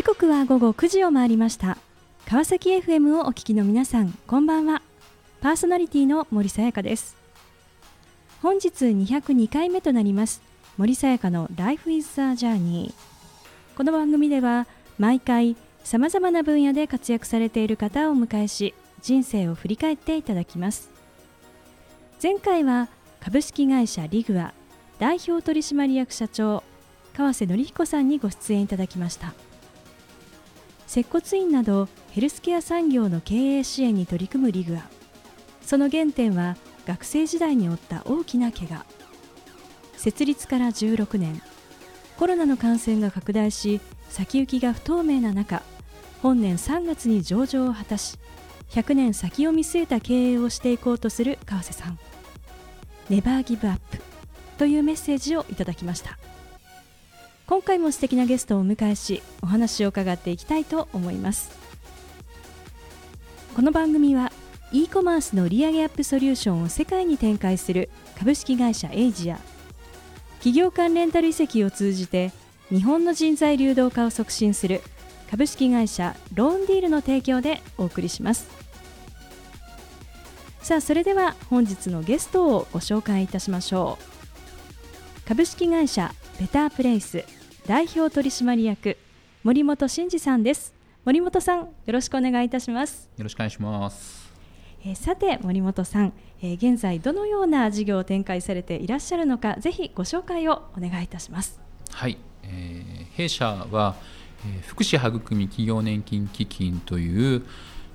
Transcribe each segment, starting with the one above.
時刻は午後9時を回りました。川崎 FM をお聞きの皆さんこんばんは。パーソナリティの森さやかです。本日202回目となります森さやかの Life is a Journey この番組では毎回さまざまな分野で活躍されている方をお迎えし人生を振り返っていただきます。前回は株式会社リグア代表取締役社長川瀬紀彦さんにご出演いただきました。接骨院などヘルスケア産業の経営支援に取り組むリグア。その原点は学生時代に負った大きな怪我。設立から16年。コロナの感染が拡大し先行きが不透明な中本年3月に上場を果たし100年先を見据えた経営をしていこうとする川瀬さん。ネバーギブアップというメッセージをいただきました。今回も素敵なゲストをお迎えしお話を伺っていきたいと思います。この番組は e コマースの売上アップソリューションを世界に展開する株式会社エイジア。企業間レンタル移籍を通じて日本の人材流動化を促進する株式会社ローンディールの提供でお送りします。さあそれでは本日のゲストをご紹介いたしましょう。株式会社ベタープレイス。代表取締役森本真二さんです。森本さんよろしくお願いいたします。よろしくお願いします。えー、さて森本さん、えー、現在どのような事業を展開されていらっしゃるのかぜひご紹介をお願いいたします。はい、えー、弊社は、えー、福祉育み企業年金基金という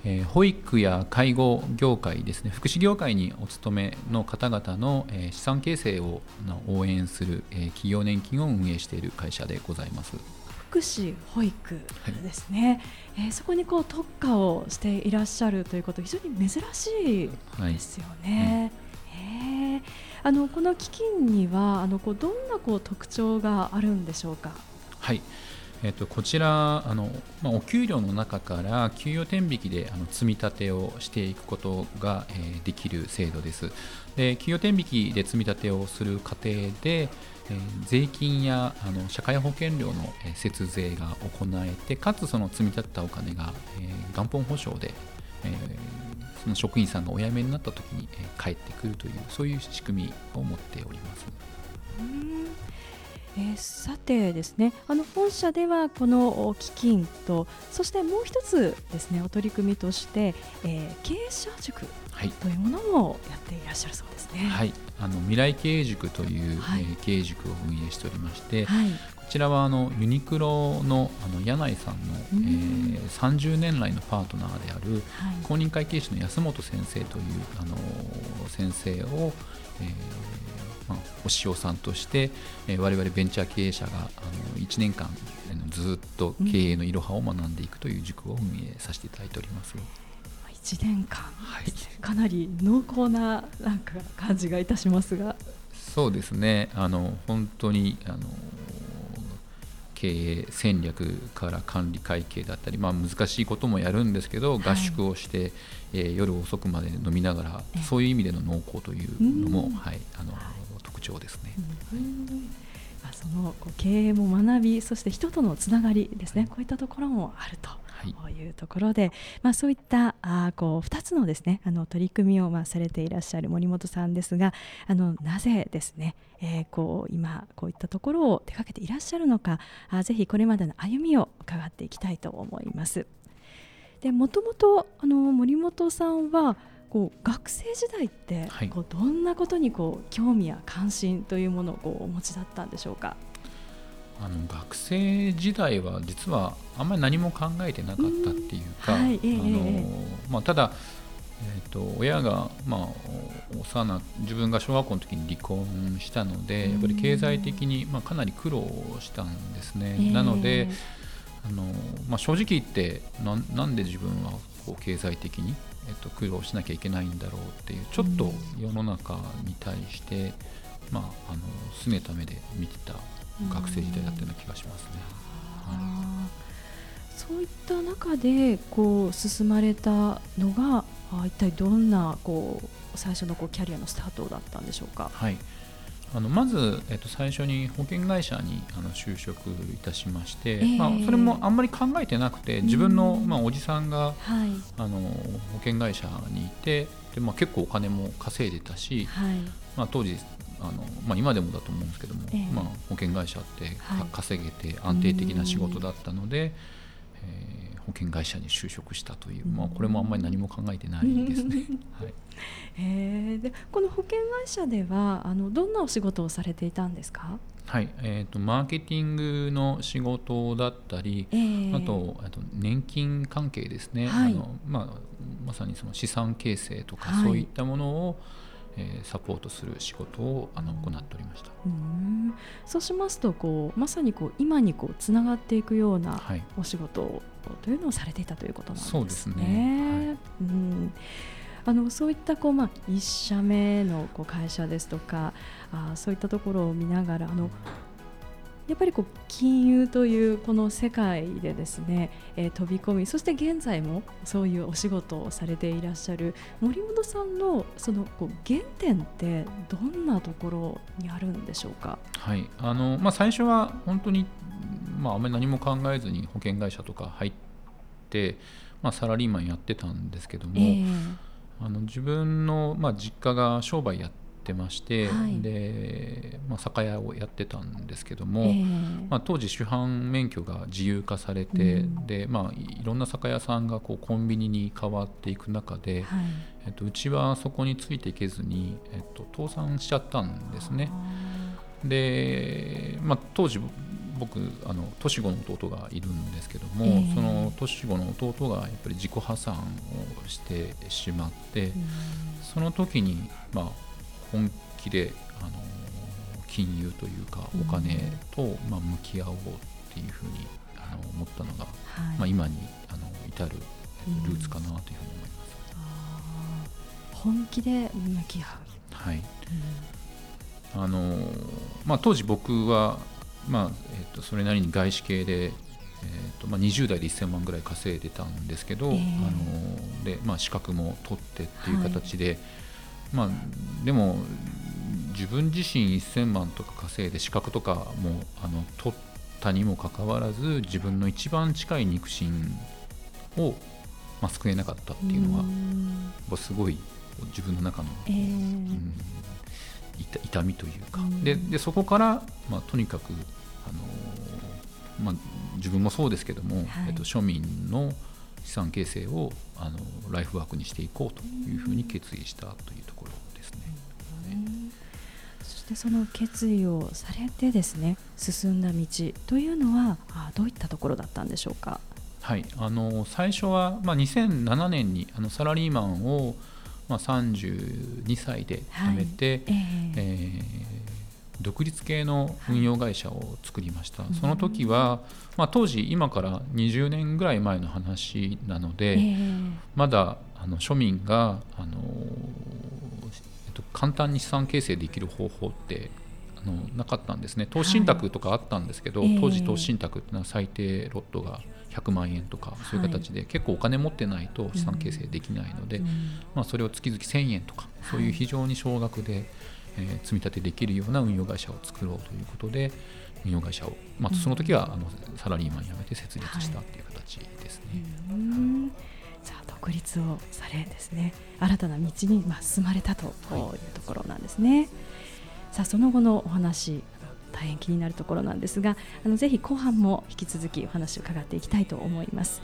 えー、保育や介護業界ですね福祉業界にお勤めの方々の、えー、資産形成を応援する、えー、企業年金を運営している会社でございます。福祉保育ですね、はい、えー、そこにこう特化をしていらっしゃるということ非常に珍しいですよね。はい、えあのこの基金にはあのこうどんなこう特徴があるんでしょうか？はいえっと、こちらあの、まあ、お給料の中から給与天引きであの積み立てをしていくことが、えー、できる制度です。で給与天引きで積み立てをする過程で、えー、税金やあの社会保険料の、え、節税が行えてかつその積み立てたお金が、えー、元本保証で、えー、その職員さんがお辞めになった時に、えー、返ってくるというそういう仕組みを持っております。えー、さてですねあの本社ではこの基金とそしてもう一つですねお取り組みとして、えー、経営者塾というものもやっていらっしゃるそうですね。はい、あの未来経営塾という、はい、えー、経営塾を運営しておりまして、はい、こちらはあのユニクロのあの柳井さんの、うん、えー、30年来のパートナーである、はい、公認会計士の安本先生というあの先生を、えーまあ、お塩さんとして、えー、我々ベンチャー経営者があの1年間ずっと経営のいろはを学んでいくという塾を運営させていただいております。1年間、はい、かなり濃厚ななんか感じがいたしますが。そうですね。あの本当にあの経営戦略から管理会計だったり、まあ、難しいこともやるんですけど、合宿をして、えー、夜遅くまで飲みながらそういう意味での濃厚というのも、はい、あの徴ですね。まあ、その経営も学びそして人とのつながりですねこういったところもあると。いうところで、まあ、そういったあこう2つのですねあの取り組みをまあされていらっしゃる森本さんですがあのなぜですね、えー、こう今こういったところを手掛けていらっしゃるのかあぜひこれまでの歩みを伺っていきたいと思います。でもともとあの森本さんはこう学生時代ってこうどんなことにこう興味や関心というものをこうお持ちだったんでしょうか？あの学生時代は実はあんまり何も考えてなかったっていうか、はい、あのまあ、ただ、えーと、親が、まあ、幼自分が小学校の時に離婚したのでやっぱり経済的に、まあ、かなり苦労したんですね。なのであの、まあ、正直言ってななんで自分はこう経済的にえっと、苦労しなきゃいけないんだろうっていうちょっと世の中に対して、まあ、あの拗ねた目で見てた学生時代だったような気がしますね。はい、そういった中でこう進まれたのがあ一体どんなこう最初のこうキャリアのスタートだったんでしょうか？はいあのまず、えっと、最初に保険会社にあの就職いたしまして、えー、まあ、それもあんまり考えてなくて自分の、まあ、おじさんが、はい、あの保険会社にいてで、まあ、結構お金も稼いでたし、はい、まあ、当時あの、まあ、今でもだと思うんですけども、えー、まあ、保険会社って稼げて安定的な仕事だったので、えー、保険会社に就職したという、まあ、これもあんまり何も考えてないですね。はい。えー、でこの保険会社ではあのどんなお仕事をされていたんですか？はい。えーと、マーケティングの仕事だったり、えー、あとあと年金関係ですね、はい、あのまあ、まさにその資産形成とか、そういったものを、えー、サポートする仕事をあの行っておりました。うん。そうしますとこうまさにこう今にこうつながっていくようなお仕事というのをされていたということなんですね。そうですね、はい、うん。あのそういったこう、まあ、1社目のこう会社ですとかあそういったところを見ながらあのやっぱりこう金融というこの世界でですね、えー、飛び込みそして現在もそういうお仕事をされていらっしゃる森本さんのそのこう原点ってどんなところにあるんでしょうか？はいあのまあ、最初は本当に、まあ、あまり何も考えずに保険会社とか入って、まあ、サラリーマンやってたんですけども、えー、あの自分の、まあ、実家が商売やってってまして、はい、で、まあ、酒屋をやってたんですけども、えー、まあ、当時主犯免許が自由化されて、うん、でまあ、いろんな酒屋さんがこうコンビニに変わっていく中で、はい、えっと、うちはそこについていけずに、えっと、倒産しちゃったんですね。で、まあ、当時僕あの年子の弟がいるんですけども、えー、その年子の弟がやっぱり自己破産をしてしまって、うん、その時に、まあ、本気であの金融というかお金と、まあ、向き合おうっていうふうにあの思ったのが、はい、まあ、今にあの至るルーツかなというふうに思います。本気で向き合う、はい。あのまあ、当時僕は、まあえー、とそれなりに外資系で、えーとまあ、20代で1000万ぐらい稼いでたんですけど、えー、あのでまあ、資格も取ってっていう形で、はいまあ、でも自分自身1000万とか稼いで資格とかもあの取ったにもかかわらず自分の一番近い肉親を、まあ、救えなかったっていうのはすごい自分の中の、えー、うん、痛みというか。ででそこから、まあ、とにかく、あのまあ、自分もそうですけども、はい、えっと、庶民の資産形成をあのライフワークにしていこうというふうに決意したというところですね。そしてその決意をされてですね進んだ道というのはあどういったところだったんでしょうか？はい、あの最初は、まあ、2007年にあのサラリーマンを、まあ、32歳で辞めて、はい、えー、えー独立系の運用会社を作りました、はい、その時は、まあ、当時今から20年ぐらい前の話なので、えー、まだあの庶民があの、えっと、簡単に資産形成できる方法ってあのなかったんですね。投資信託とかあったんですけど、はい、当時投資信託っていうのは最低ロットが100万円とかそういう形で、結構お金持ってないと資産形成できないので、うん、まあ、それを月々1000円とかそういう非常に少額で。え積み立てできるような運用会社を作ろうということで運用会社を、まあ、その時はあのサラリーマン辞めて設立したっていう形ですね。はい、さあ独立をされですね新たな道にまあ進まれたというところなんですね。はい、さあその後のお話大変気になるところなんですがあのぜひ後半も引き続きお話を伺っていきたいと思います。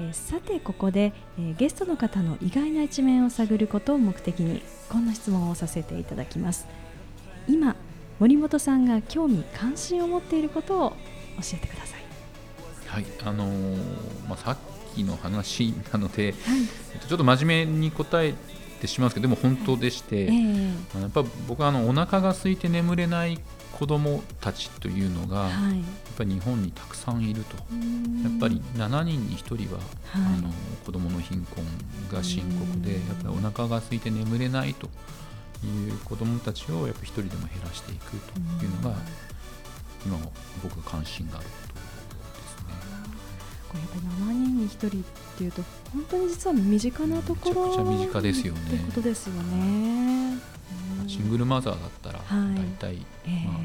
えー、さてここで、えー、ゲストの方の意外な一面を探ることを目的にこんな質問をさせていただきます。今森本さんが興味関心を持っていることを教えてください。はいあのー、まあ、さっきの話なので、はい、ちょっと真面目に答えてしまうんですけどでも本当でして、えー、やっぱ僕はあのお腹が空いて眠れない子どもたちというのが、はい、やっぱり日本にたくさんいると。やっぱり7人に1人は、はい、あの子どもの貧困が深刻でやっぱりお腹が空いて眠れないという子どもたちをやっぱ1人でも減らしていくというのが今僕が関心がある。こと。これやっぱり7人に1人っていうと本当に実は身近なところめちゃくちゃ身近ですよね。ってことですよね。シングルマザーだったら大体、えー、まあ、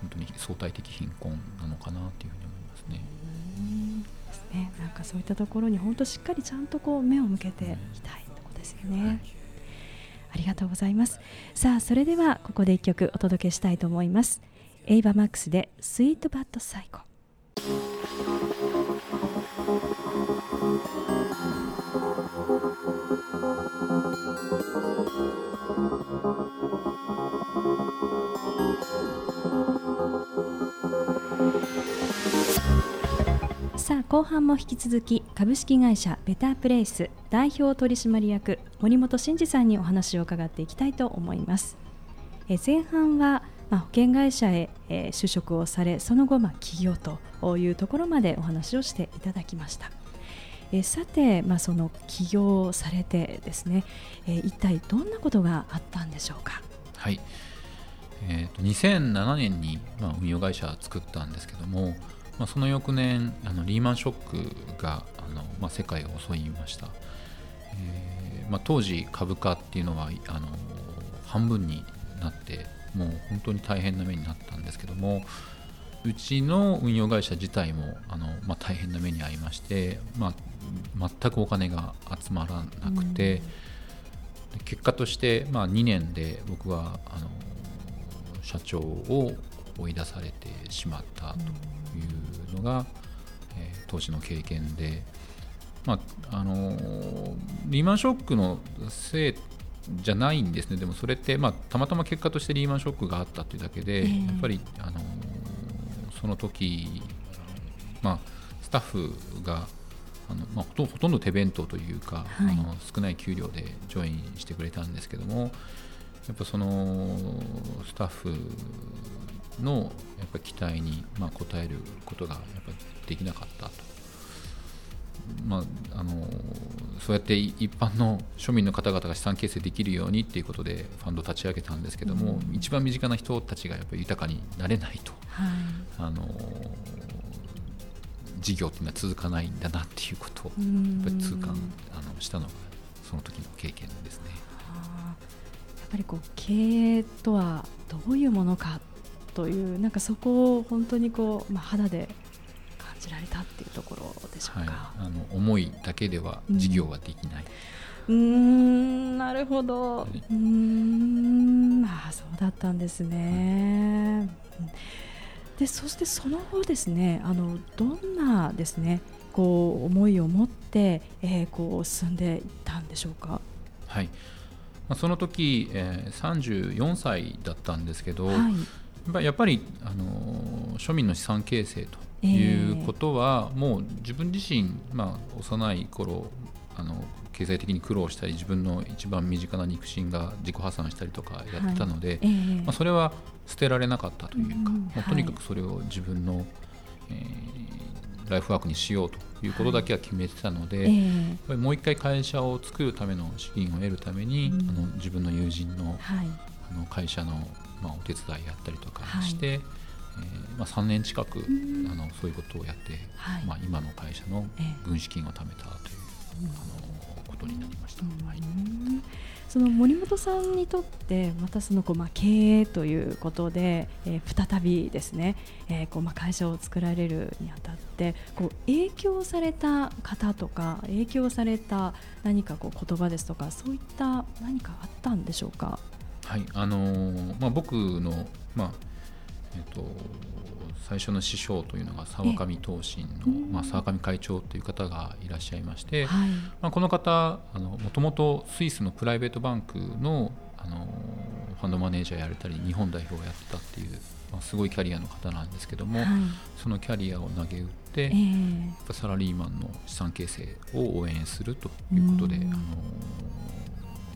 本当に相対的貧困なのかなというふうに思いますね。ですね。なんかそういったところに本当しっかりちゃんとこう目を向けていきたいところですよね。はい、ありがとうございます。さあそれではここで一曲お届けしたいと思います。エイバマックスでスイートバットサイコ。さあ後半も引き続き株式会社ベタープレイス代表取締役森本真二さんにお話を伺っていきたいと思いますえ前半はまあ、保険会社へ、え、就職をされその後、まあ、起業というところまでお話をしていただきました。え、さて、まあ、その起業されてですね、え、一体どんなことがあったんでしょうか？はい、えーと、2007年に、まあ、運用会社作ったんですけども、まあ、その翌年あのリーマンショックがあの、まあ、世界を襲いました、えーまあ、当時株価っていうのはあの半分になってもう本当に大変な目になったんですけどもうちの運用会社自体もあの、ま、大変な目に遭いまして、まあ、全くお金が集まらなくて、うん、結果として、まあ、2年で僕はあの社長を追い出されてしまったというのが、えー、当時の経験で、まあ、あのリーマンショックのせいじゃないんですね。でもそれって、まあ、たまたま結果としてリーマンショックがあったというだけで、えー、やっぱり、あのその時、まあ、スタッフがあの、まあ、ほとんど手弁当というか、はい、あの少ない給料でジョインしてくれたんですけどもやっぱそのスタッフのやっぱ期待に、まあ、応えることがやっぱできなかったと。まあ、あのそうやって一般の庶民の方々が資産形成できるようにっていうことでファンドを立ち上げたんですけども、うん、一番身近な人たちがやっぱり豊かになれないと、はい、あの事業っていうのは続かないんだなっていうことをやっぱり痛感あのしたのがその時の経験ですね。やっぱりこう経営とはどういうものかというなんかそこを本当にこう、まあ、肌で感じられたっていうところでしょうか、はい、あの思いだけでは事業はできない。うん、なるほど。うん、まあそうだったんですね。でそしてその後ですねあのどんなですねこう思いを持って、えー、こう進んでいったんでしょうか？はい。まあ、その時、えー、34歳だったんですけど、はい、やっぱりあの庶民の資産形成ということは、えー、もう自分自身、まあ、幼い頃あの経済的に苦労したり自分の一番身近な肉親が自己破産したりとかやってたので、はい。えー、まあ、それは捨てられなかったというか、うん、まあ、とにかくそれを自分の、えー、ライフワークにしようということだけは決めてたので、はいえー、もう一回会社を作るための資金を得るために、うん、あの自分の友人の,、はい、あの会社の、まあ、お手伝いやったりとかして、はい、えー、まあ、3年近く、うん、あのそういうことをやって、はい、まあ、今の会社の軍資金を貯めたという、あのことになりました。はいその森本さんにとってまたそのこうまあ経営ということで、えー、再びですね、えー、こうまあ会社を作られるにあたってこう影響された方とか影響された何かこう言葉ですとかそういった何かあったんでしょうか？はいあのー、まあ、僕の、まあえーと最初の師匠というのが沢上東進の、まあ、沢上会長という方がいらっしゃいまして、はい、まあ、この方もともとスイスのプライベートバンクのあのファンドマネージャーやれたり日本代表をやってたっていう、まあ、すごいキャリアの方なんですけども、はい、そのキャリアを投げ打って、えー、サラリーマンの資産形成を応援するということで、あの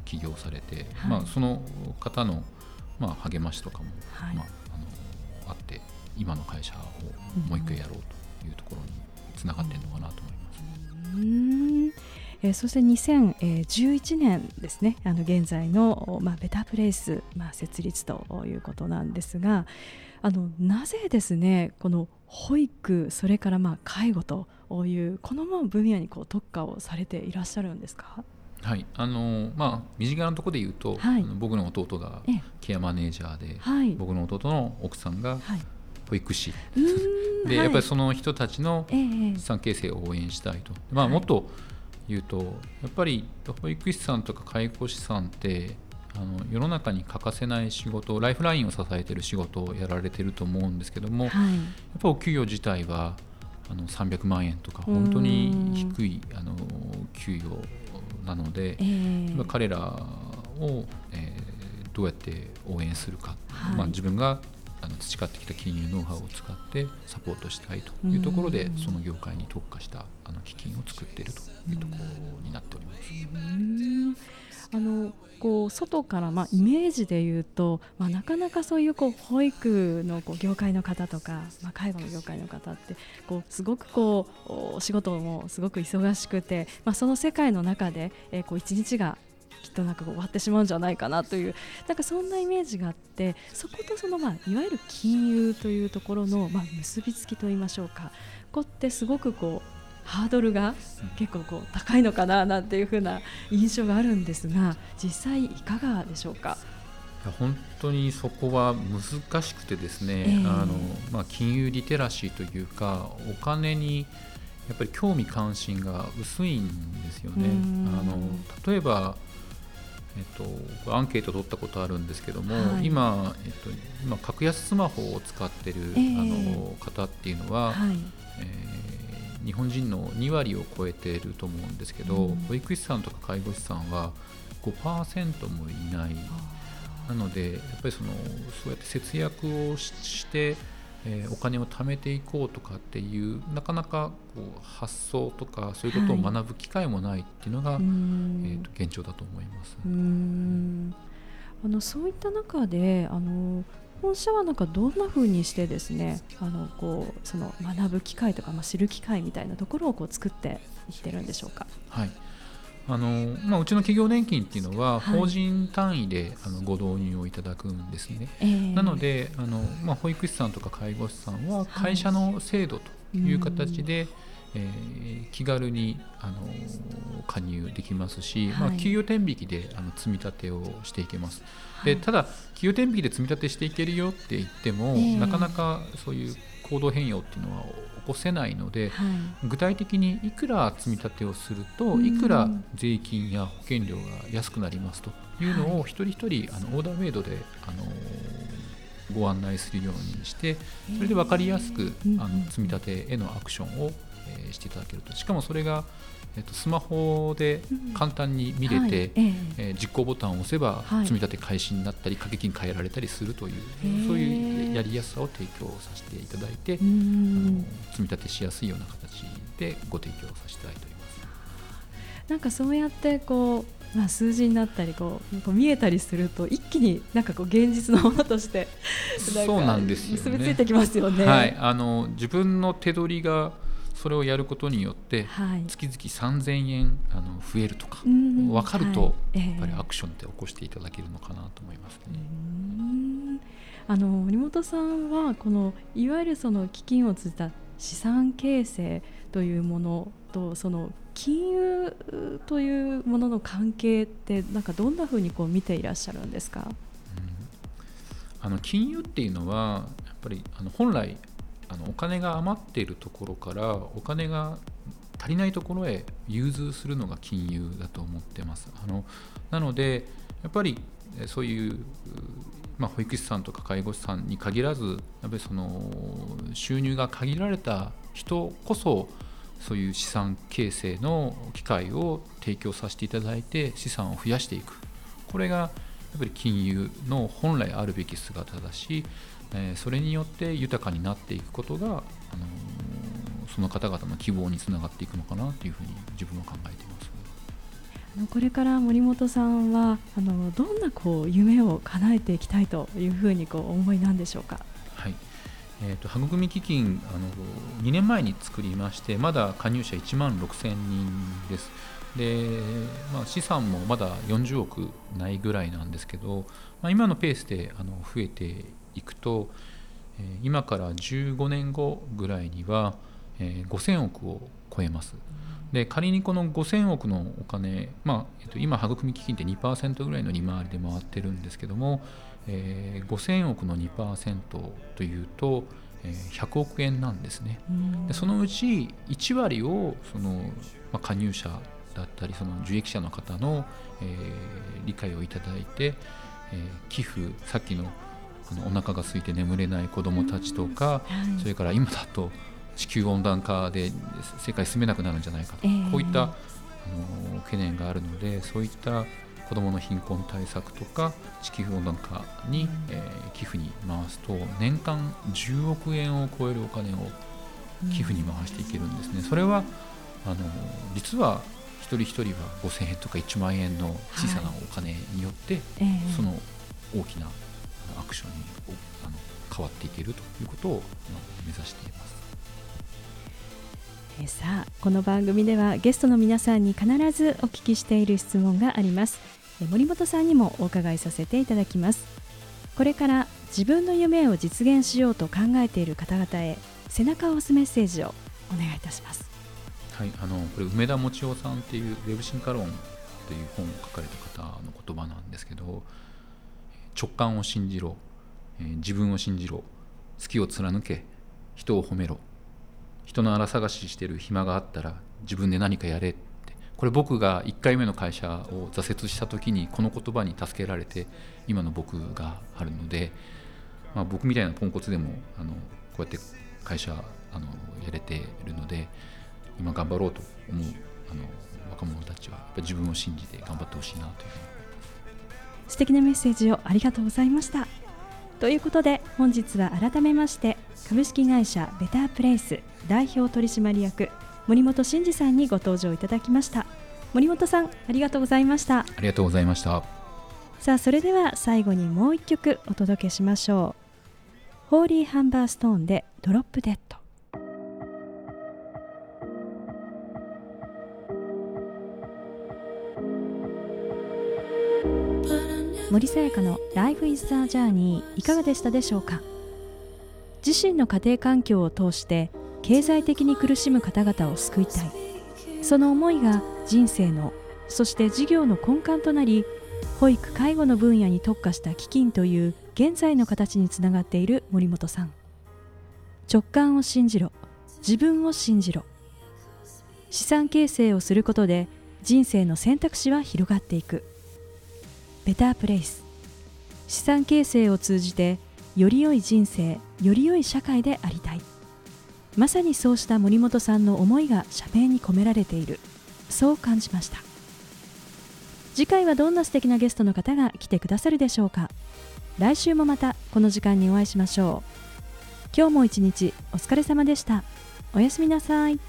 起業されて、はい、まあ、その方の、まあ、励ましとかも、まあ、あのあって今の会社をもう一回やろうというところにつながっているのかなと思います。うん。えー、そして2011年ですね。あの現在の、まあ、ベタープレイス、まあ、設立ということなんですがあのなぜですねこの保育それからまあ介護というこの分野にこう特化をされていらっしゃるんですか？はい。あのまあ、身近なところで言うと、はい、僕の弟がケアマネージャーで、はい、僕の弟の奥さんが保育士、でやっぱりその人たちの資産形成を応援したいと、まあ、もっと言うとやっぱり保育士さんとか介護士さんってあの世の中に欠かせない仕事ライフラインを支えている仕事をやられてると思うんですけども、はい、やっぱお給与自体はあの300万円とか本当に低いあの給与なので、えー、彼らを、えー、どうやって応援するか、はい、まあ、自分があの培ってきた金融ノウハウを使ってサポートしたいというところでその業界に特化したあの基金を作っているというところになっております。あのこう外からまあイメージで言うと、まあ、なかなかそういうこう保育のこう業界の方とか、まあ、介護の業界の方ってこうすごくこうお仕事もすごく忙しくて、まあ、その世界の中で、えー、こう一日がとなんか終わってしまうんじゃないかなというなんかそんなイメージがあってそことそのまあいわゆる金融というところのまあ結びつきといいましょうか。ここってすごくこうハードルが結構こう高いのかななんていうふうな印象があるんですが実際いかがでしょうか？いや本当にそこは難しくてですね、えー、あのまあ、金融リテラシーというかお金にやっぱり興味関心が薄いんですよね。あの例えばえっと、アンケート取ったことあるんですけども、はい、今、えっと、今格安スマホを使ってる、えー、あの方っていうのは、はい、えー日本人の2割を超えていると思うんですけど、うん、保育士さんとか介護士さんは5%もいない。なのでやっぱりそのそうやって節約をして、えー、お金を貯めていこうとかっていうなかなかこう発想とかそういうことを学ぶ機会もないっていうのが、はい、えー、と現状だと思います。うんあのそういった中であの本社はなんかどんなふうにしてですねあのこうその学ぶ機会とか、まあ、知る機会みたいなところをこう作っていってるんでしょうか？はいあのまあ、うちの企業年金っていうのは法人単位で、あのご導入をいただくんですね、えー、なのであの、まあ、保育士さんとか介護士さんは会社の制度という形で、はいえー、気軽にあの加入できますし、はい、まあ、給与天引きであの積み立てをしていけます。はい、でただ給与天引きで積み立てしていけるよって言っても、えー、なかなかそういう行動変容っていうのは起こせないので、はい、具体的にいくら積み立てをするといくら税金や保険料が安くなりますというのを一人一人あのオーダーメイドであのご案内するようにしてそれで分かりやすくあの積み立てへのアクションをえー、していただけると。しかもそれが、えーと、スマホで簡単に見れて、うんはい、えー、実行ボタンを押せば積み立て開始になったり掛け金変えられたりするという、そういうやりやすさを提供させていただいて、あの積み立てしやすいような形でご提供させていただいております。なんかそうやってこう、まあ、数字になったりこうこう見えたりすると一気になんかこう現実のものとしてそうなんですよ、ね、結びついてきますよね。はい、あの自分の手取りがそれをやることによって、月々3000円あの増えるとか、分かると、やっぱりアクションって起こしていただけるのかなと思いますね。あの森本さんはこのいわゆるその基金を通じた資産形成というものとその金融というものの関係ってなんかどんなふうにこう見ていらっしゃるんですか、うん、あの金融っていうのはやっぱりあの本来あのお金が余っているところからお金が足りないところへ融通するのが金融だと思ってます。あのなのでやっぱりそういう、まあ、保育士さんとか介護士さんに限らずやっぱりその収入が限られた人こそそういう資産形成の機会を提供させていただいて資産を増やしていくこれがやっぱり金融の本来あるべき姿だしえそれによって豊かになっていくことが、あのその方々の希望につながっていくのかなというふうに自分は考えています。これから森本さんはあのどんなこう夢を叶えていきたいというふうにこう思いなんでしょうか？はいえーと、と育み基金あの2年前に作りましてまだ加入者1万6000人です。でまあ、資産もまだ40億ないぐらいなんですけど、まあ、今のペースであの増えていくと今から15年後ぐらいにはえー、5000億を超えます。で仮にこの5000億のお金、まあえっと、今育み基金って2%ぐらいの利回りで回ってるんですけども、えー、5000億の2%というと、えー、100億円なんですね。でそのうち1割をその、まあ、加入者だったりその受益者の方の、えー、理解をいただいて、えー、寄付さっきのあのお腹が空いて眠れない子どもたちとか、それから今だと地球温暖化で世界住めなくなるんじゃないかと、えー、こういったあの懸念があるのでそういった子どもの貧困対策とか地球温暖化に、えー、寄付に回すと年間10億円を超えるお金を寄付に回していけるんですね。それはあの実は一人一人は5000円とか1万円の小さなお金によって、はい、その大きなアクションにあの変わっていけるということを目指しています。えさあこの番組ではゲストの皆さんに必ずお聞きしている質問があります。森本さんにもお伺いさせていただきます。これから自分の夢を実現しようと考えている方々へ背中を押すメッセージをお願いいたします。はいあのこれ梅田もちおさんっていうウェブ進化論という本を書かれた方の言葉なんですけど直感を信じろ、えー、自分を信じろ。好きを貫け。人を褒めろ。人の荒探ししてる暇があったら自分で何かやれって。これ僕が1回目の会社を挫折した時にこの言葉に助けられて今の僕があるので、まあ、僕みたいなポンコツでもあのこうやって会社あのやれてるので今頑張ろうと思うあの若者たちはやっぱ自分を信じて頑張ってほしいなというふうに素敵なメッセージをありがとうございました。ということで本日は改めまして株式会社ベタープレイス代表取締役森本真二さんにご登場いただきました。森本さんありがとうございました。ありがとうございました。さあそれでは最後にもう一曲お届けしましょう。ホーリーハンバーストーンでドロップデッド森さやかの Life is a Journey いかがでしたでしょうか？自身の家庭環境を通して経済的に苦しむ方々を救いたい。その思いが人生のそして事業の根幹となり保育介護の分野に特化した基金という現在の形につながっている森本さん。直感を信じろ。自分を信じろ。資産形成をすることで人生の選択肢は広がっていく。ベタープレイス。資産形成を通じてより良い人生より良い社会でありたい。まさにそうした森本さんの思いが社名に込められている。そう感じました。次回はどんな素敵なゲストの方が来てくださるでしょうか。来週もまたこの時間にお会いしましょう。今日も一日お疲れ様でした。おやすみなさい。